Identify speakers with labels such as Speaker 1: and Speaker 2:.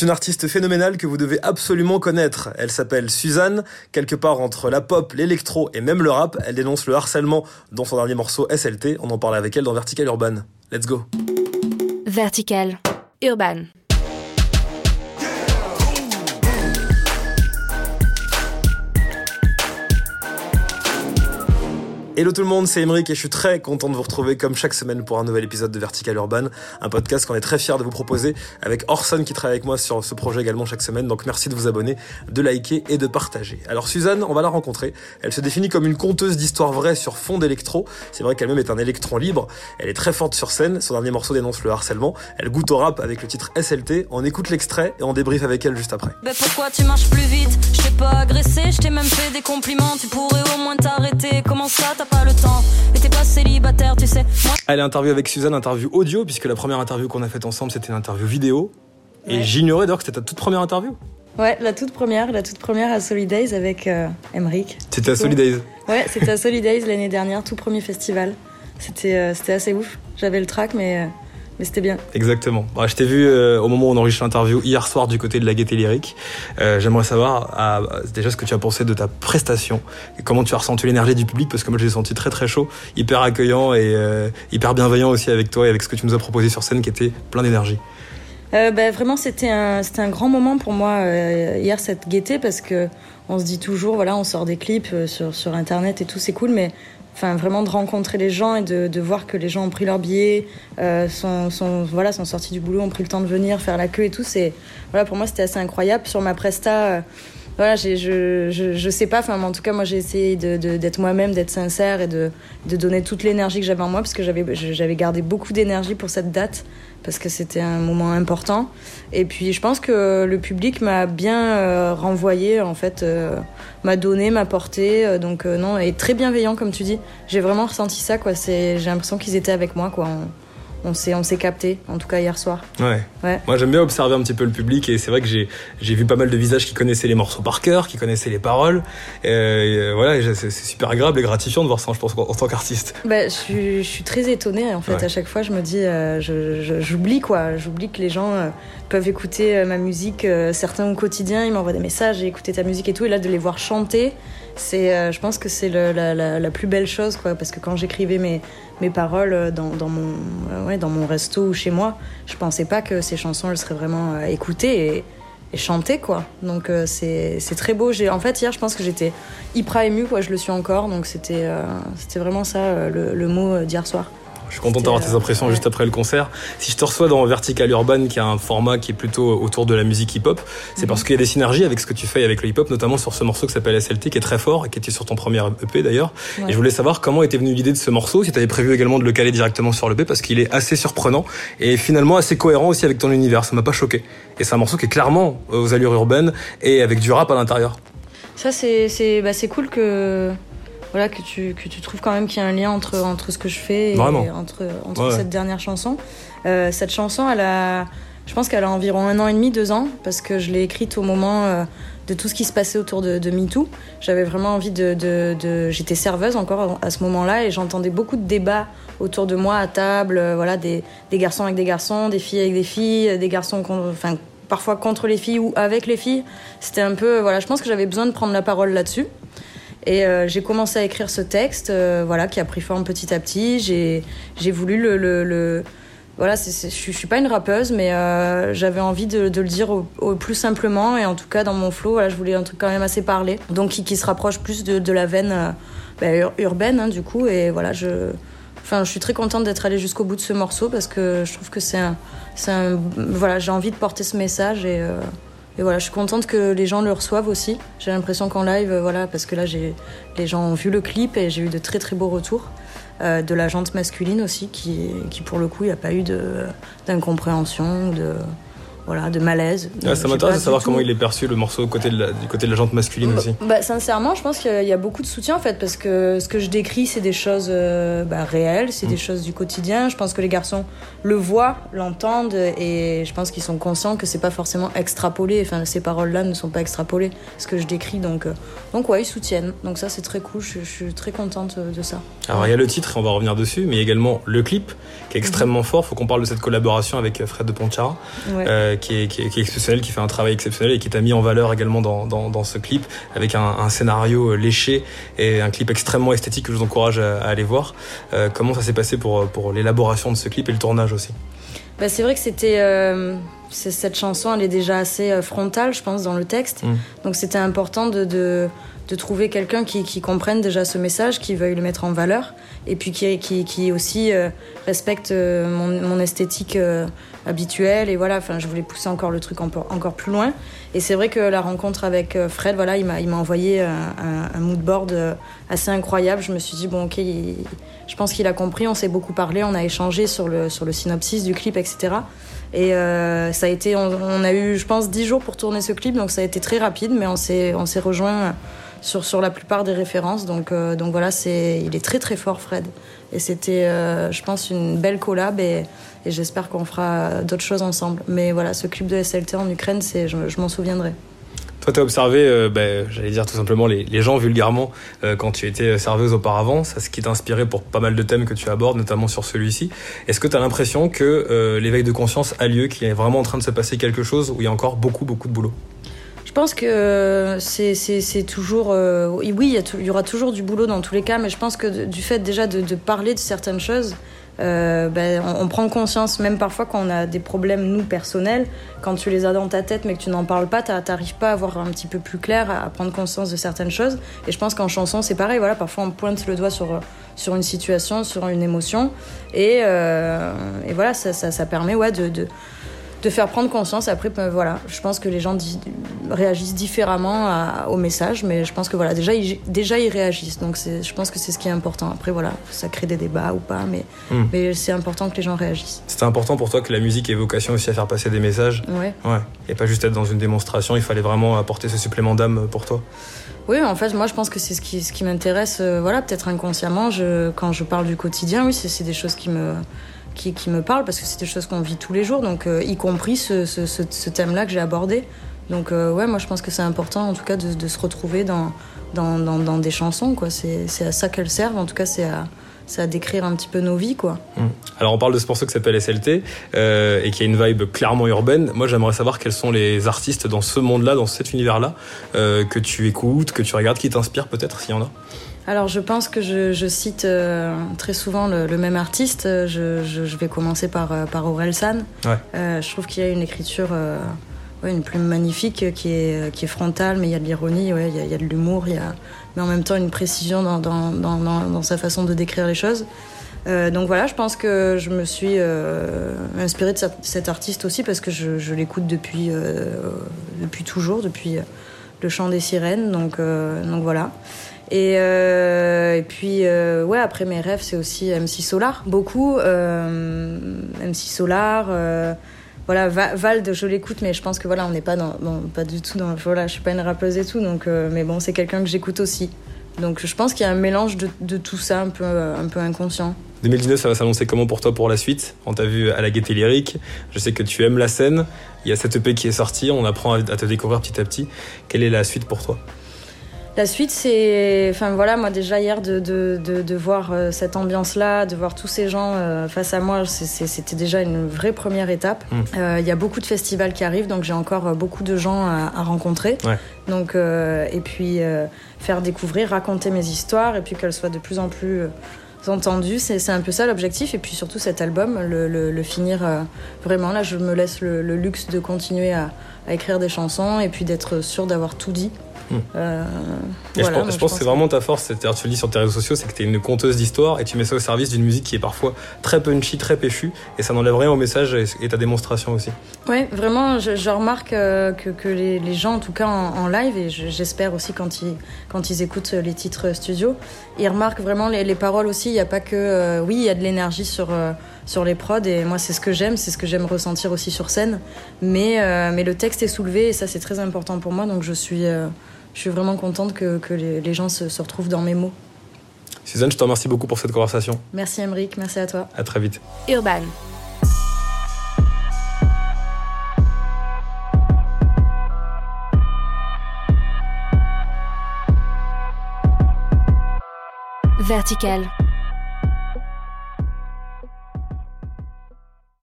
Speaker 1: C'est une artiste phénoménale que vous devez absolument connaître. Elle s'appelle Suzanne, quelque part entre la pop, l'électro et même le rap. Elle dénonce le harcèlement dans son dernier morceau SLT. On en parle avec elle dans Vertical Urban. Let's go.
Speaker 2: Vertical Urban.
Speaker 1: Hello tout le monde, c'est Emeric et je suis très content de vous retrouver comme chaque semaine pour un nouvel épisode de Vertical Urban, un podcast qu'on est très fier de vous proposer avec Orson qui travaille avec moi sur ce projet également chaque semaine. Donc merci de vous abonner, de liker et de partager. Alors Suzanne, on va la rencontrer. Elle se définit comme une conteuse d'histoires vraies sur fond d'électro. C'est vrai qu'elle-même est un électron libre. Elle est très forte sur scène. Son dernier morceau dénonce le harcèlement. Elle goûte au rap avec le titre SLT. On écoute l'extrait et on débrief avec elle juste après.
Speaker 3: Pas le temps Mais t'es pas célibataire, tu sais. Moi,
Speaker 1: Elle est interview avec Suzanne, interview audio, puisque la première interview qu'on a faite ensemble, c'était une interview vidéo. Et
Speaker 4: Ouais.
Speaker 1: j'ignorais d'ailleurs que c'était ta toute première interview.
Speaker 4: Ouais, la toute première, la toute première à Solidays avec euh, Emric.
Speaker 1: C'était à Solidays.
Speaker 4: Ouais, c'était à Solidays l'année dernière, tout premier festival. C'était euh, c'était assez ouf. J'avais le track, mais, euh, mais c'était bien.
Speaker 1: Exactement. Bon, je t'ai vu euh, au moment où on enregistre l'interview hier soir du côté de la Gaieté Lyrique. Euh, J'aimerais savoir ah, déjà ce que tu as pensé de ta prestation et comment tu as ressenti l'énergie du public parce que moi je l'ai senti très très chaud, hyper accueillant et euh, hyper bienveillant aussi avec toi et avec ce que tu nous as proposé sur scène qui était plein d'énergie.
Speaker 4: Euh, bah, vraiment, c'était un, un grand moment pour moi euh, hier cette gaieté parce que on se dit toujours, voilà, on sort des clips sur, sur internet et tout, c'est cool, mais enfin vraiment de rencontrer les gens et de, voir que les gens ont pris leur billet, euh, sont, sont, voilà, sont sortis du boulot, ont pris le temps de venir faire la queue et tout, c'est voilà, pour moi c'était assez incroyable. Sur ma presta, euh, voilà, je, je, je sais pas, enfin, en tout cas, moi j'ai essayé de- de- d'être moi-même, d'être sincère et de, de donner toute l'énergie que j'avais en moi parce que j'avais gardé beaucoup d'énergie pour cette date parce que c'était un moment important. Et puis je pense que le public m'a bien euh, renvoyé, en fait, euh, m'a donné, m'a porté. euh, donc non, et très bienveillant comme tu dis. J'ai vraiment ressenti ça, quoi. J'ai l'impression qu'ils étaient avec moi, quoi. On s'est, on s'est capté, en tout cas hier soir.
Speaker 1: Ouais.
Speaker 4: Ouais.
Speaker 1: Moi j'aime bien observer un petit peu le public et c'est vrai que j'ai j'ai vu pas mal de visages qui connaissaient les morceaux par cœur, qui connaissaient les paroles. Et, euh, voilà, c'est super agréable et gratifiant de voir ça, je pense, en, en tant qu'artiste.
Speaker 4: Bah, je, suis, je suis très étonnée en fait.
Speaker 1: Ouais.
Speaker 4: À chaque fois, je me dis, euh, j'oublie quoi. J'oublie que les gens euh, peuvent écouter ma musique. certains au quotidien, ils m'envoient des messages, j'ai écouté ta musique et tout. Et là, de les voir chanter, c'est, je pense que c'est la- la plus belle chose quoi. Parce que quand j'écrivais mes, mes paroles euh, dans, mon, euh, ouais, dans mon resto ou chez moi, je pensais pas que ces chansons elles seraient vraiment euh, écoutées et, chantées quoi. Donc euh, c'est, très beau. En fait, hier, je pense que j'étais hyper émue quoi. Je le suis encore. Donc c'était, vraiment ça le, mot d'hier soir.
Speaker 1: Je suis content d'avoir tes impressions
Speaker 4: ouais.
Speaker 1: juste après le concert. Si je te reçois dans Vertical Urban, qui a un format qui est plutôt autour de la musique hip-hop, c'est
Speaker 4: Mhm.
Speaker 1: parce qu'il y a des synergies avec ce que tu fais avec le hip-hop, notamment sur ce morceau qui s'appelle SLT, qui est très fort et qui était sur ton premier EP d'ailleurs.
Speaker 4: Ouais.
Speaker 1: Et je voulais savoir comment était venue l'idée de ce morceau, si tu avais prévu également de le caler directement sur l'EP, parce qu'il est assez surprenant et finalement assez cohérent aussi avec ton univers. Ça m'a pas choqué. Et c'est un morceau qui est clairement aux allures urbaines et avec du rap à l'intérieur.
Speaker 4: Ça, c'est bah, c'est cool que, voilà, que, tu, que tu trouves quand même qu'il y a un lien entre, entre ce que je fais et
Speaker 1: Vraiment.
Speaker 4: entre, entre
Speaker 1: Ouais,
Speaker 4: cette dernière chanson. Euh, cette chanson, elle a, je pense qu'elle a environ un an et demi, deux ans, parce que je l'ai écrite au moment euh, de tout ce qui se passait autour de, de MeToo. J'avais vraiment envie de. de, de- J'étais serveuse encore à ce moment-là et j'entendais beaucoup de débats autour de moi à table, euh, voilà, des, des garçons avec des garçons, des filles avec des filles, des garçons enfin, parfois contre les filles ou avec les filles. C'était un peu, voilà, je pense que j'avais besoin de prendre la parole là-dessus. Et euh, j'ai commencé à écrire ce texte, euh, voilà, qui a pris forme petit à petit. J'ai, j'ai voulu le, le, le- voilà, je, je suis pas une rappeuse, mais euh, j'avais envie de, de le dire au, au plus simplement. Et en tout cas, dans mon flow, voilà, je voulais un truc quand même assez parlé, donc qui, qui se rapproche plus de, de la veine euh, bah, ur- urbaine, hein, du coup. Et voilà, je, enfin, je suis très contente d'être allée jusqu'au bout de ce morceau parce que je trouve que c'est un, un, voilà, j'ai envie de porter ce message et euh, et voilà, je suis contente que les gens le reçoivent aussi. J'ai l'impression qu'en live, voilà, parce que là, j'ai, les gens ont vu le clip et j'ai eu de très très beaux retours. Euh, de la jante masculine aussi, qui, qui pour le coup, il n'y a pas eu d'incompréhension, de, voilà, de malaise.
Speaker 1: Ouais, ça m'intéresse de savoir comment il est perçu le morceau côté de la- du côté de la jante masculine aussi.
Speaker 4: bah, sincèrement, je pense qu'il y a- beaucoup de soutien en fait, parce que ce que je décris, c'est des choses euh, bah, réelles, c'est
Speaker 1: Mm.
Speaker 4: des choses du quotidien. Je pense que les garçons le voient, l'entendent, et je pense qu'ils sont conscients que c'est pas forcément extrapolé. Enfin, ces paroles-là ne sont pas extrapolées, ce que je décris. Donc, euh, donc ouais, ils soutiennent. Donc ça, c'est très cool. Je, je suis très contente euh, de ça.
Speaker 1: Alors il y a le titre, on va revenir dessus, mais également le clip qui est extrêmement fort. Faut qu'on parle de cette collaboration avec Fred de Ponchara,
Speaker 4: Ouais.
Speaker 1: euh, qui, est, qui, est, exceptionnel, qui fait un travail exceptionnel et qui t'a mis en valeur également dans, ce clip avec un, scénario léché et un clip extrêmement esthétique que je vous encourage à, aller voir. comment ça s'est passé pour, l'élaboration de ce clip et le tournage aussi?
Speaker 4: Bah, C'est vrai que c'était cette chanson, elle est déjà assez frontale, je pense, dans le texte. Mmh. Donc c'était important de, de, de trouver quelqu'un qui, qui, comprenne déjà ce message, qui veuille le mettre en valeur, et puis qui, qui, qui aussi euh, respecte euh, mon, mon, esthétique euh, habituelle. Et voilà, enfin, je voulais pousser encore le truc encore, encore plus loin. Et c'est vrai que la rencontre avec Fred, voilà, il m'a envoyé un, un, un mood board assez incroyable. Je me suis dit, bon, ok, il, je pense qu'il a compris, on s'est beaucoup parlé, on a échangé sur le, sur le synopsis du clip, etc. Et euh, ça a été, on, on, a eu, je pense, 10 jours pour tourner ce clip, donc ça a été très rapide, mais on s'est, on s'est rejoint sur, sur la plupart des références. Donc, euh, donc voilà, c'est, il est très très fort, Fred. Et c'était, euh, je pense, une belle collab et, et j'espère qu'on fera d'autres choses ensemble. Mais voilà, ce clip de SLT en Ukraine, c'est, je, je m'en souviendrai.
Speaker 1: Toi, tu as observé, euh, ben, j'allais dire tout simplement, les, gens vulgairement euh, quand tu étais serveuse auparavant. C'est ce qui t'a inspiré pour pas mal de thèmes que tu abordes, notamment sur celui-ci. Est-ce que tu as l'impression que euh, l'éveil de conscience a lieu, qu'il est vraiment en train de se passer quelque chose où il y a encore beaucoup, beaucoup de boulot?
Speaker 4: Je pense que c'est toujours. Oui, il y, aura toujours du boulot dans tous les cas, mais je pense que du fait déjà de, parler de certaines choses, euh, ben, on, prend conscience, même parfois quand on a des problèmes, nous, personnels, quand tu les as dans ta tête mais que tu n'en parles pas, t'arrives pas à voir un petit peu plus clair, à prendre conscience de certaines choses. Et je pense qu'en chanson, c'est pareil. Voilà, parfois on pointe le doigt sur, sur une situation, sur une émotion. Et, euh, et voilà, ça, ça, permet ouais, de de faire prendre conscience. Après, ben, voilà, je pense que les gens réagissent différemment à, au message, mais je pense que voilà, déjà, ils, déjà, ils réagissent. Donc, je pense que c'est ce qui est important. Après, voilà, ça crée des débats ou pas, mais, mmh. mais c'est important que les gens réagissent.
Speaker 1: C'était important pour toi que la musique ait vocation aussi à faire passer des messages
Speaker 4: Ouais.
Speaker 1: ouais. Et pas juste être dans une démonstration, il fallait vraiment apporter ce supplément d'âme pour toi
Speaker 4: oui, en fait, moi, je pense que c'est ce qui, ce qui m'intéresse, euh, voilà, peut-être inconsciemment. Je, quand je parle du quotidien, oui, c'est des choses qui me, qui, me parlent parce que c'est des choses qu'on vit tous les jours, donc euh, y compris ce, thème-là que j'ai abordé. Donc euh, ouais, moi je pense que c'est important en tout cas de, se retrouver dans, des chansons. quoi. C'est à ça qu'elles servent, en tout cas c'est à, à décrire un petit peu nos vies. quoi.
Speaker 1: Mmh. Alors on parle de ce morceau qui s'appelle SLT euh, et qui a une vibe clairement urbaine. Moi j'aimerais savoir quels sont les artistes dans ce monde-là, dans cet univers-là, euh, que tu écoutes, que tu regardes, qui t'inspirent peut-être s'il y en a
Speaker 4: alors je pense que je, je cite euh, très souvent le, le, même artiste. Je, je, je, vais commencer par, euh, par Aurel San.
Speaker 1: Ouais.
Speaker 4: Euh, je trouve qu'il y a une écriture, euh, ouais, une plume magnifique qui est, qui est frontale, mais il y a de l'ironie, ouais, il, y a, il y a de l'humour, il y a, mais en même temps une précision dans, dans, dans, dans sa façon de décrire les choses. Donc voilà, je pense que je me suis inspirée de cet artiste aussi parce que je, l'écoute depuis, depuis toujours, depuis le chant des sirènes. Donc, donc voilà. Et, euh, et puis, euh, ouais, après mes rêves, c'est aussi MC Solar, beaucoup. Euh, MC Solar, voilà, Vald, je l'écoute, mais je pense que voilà, on n'est pas dans, pas du tout dans, voilà, je suis pas une rappeuse et tout, donc, mais bon, c'est quelqu'un que j'écoute aussi. Donc je pense qu'il y a un mélange de, de, tout ça, un peu, un peu inconscient.
Speaker 1: 2019, ça va s'annoncer comment pour toi pour la suite? On t'a vu à la gaieté lyrique, je sais que tu aimes la scène, il y a cette EP qui est sortie, on apprend à te découvrir petit à petit. Quelle est la suite pour toi?
Speaker 4: La suite, c'est, enfin voilà, moi déjà hier de, de, de, de voir euh, cette ambiance-là, de voir tous ces gens euh, face à moi, c'était déjà une vraie première étape. Il mmh. euh, y a beaucoup de festivals qui arrivent, donc j'ai encore beaucoup de gens à, à rencontrer.
Speaker 1: Ouais.
Speaker 4: Donc euh, et puis euh, faire découvrir, raconter mes histoires, et puis qu'elles soient de plus en plus entendues. C'est un peu ça l'objectif. Et puis surtout cet album, le, le, le finir vraiment là, je me laisse le, le luxe de continuer à, à écrire des chansons et puis d'être sûr d'avoir tout dit.
Speaker 1: Mmh. Euh, voilà, je pense, je pense que c'est vraiment ta force, c'est-à-dire tu le dis sur tes réseaux sociaux, c'est que tu es une conteuse d'histoire et tu mets ça au service d'une musique qui est parfois très punchy, très péchue et ça n'enlève rien au message et, ta démonstration aussi.
Speaker 4: Oui, vraiment, je, je remarque euh, que, que les, les, gens, en tout cas en, en live, et j'espère aussi quand ils, quand ils écoutent les titres studio, ils remarquent vraiment les, les paroles aussi. Il n'y a pas que. Euh, oui, il y a de l'énergie sur euh, sur les prods et moi c'est ce que j'aime, c'est ce que j'aime ressentir aussi sur scène. Mais, euh, mais le texte est soulevé et ça c'est très important pour moi donc je suis, euh, je suis vraiment contente que, que les, les, gens se, se, retrouvent dans mes mots.
Speaker 1: Suzanne, je te remercie beaucoup pour cette conversation.
Speaker 4: Merci Emeric, merci à toi.
Speaker 1: À très vite.
Speaker 2: Urban. Vertical.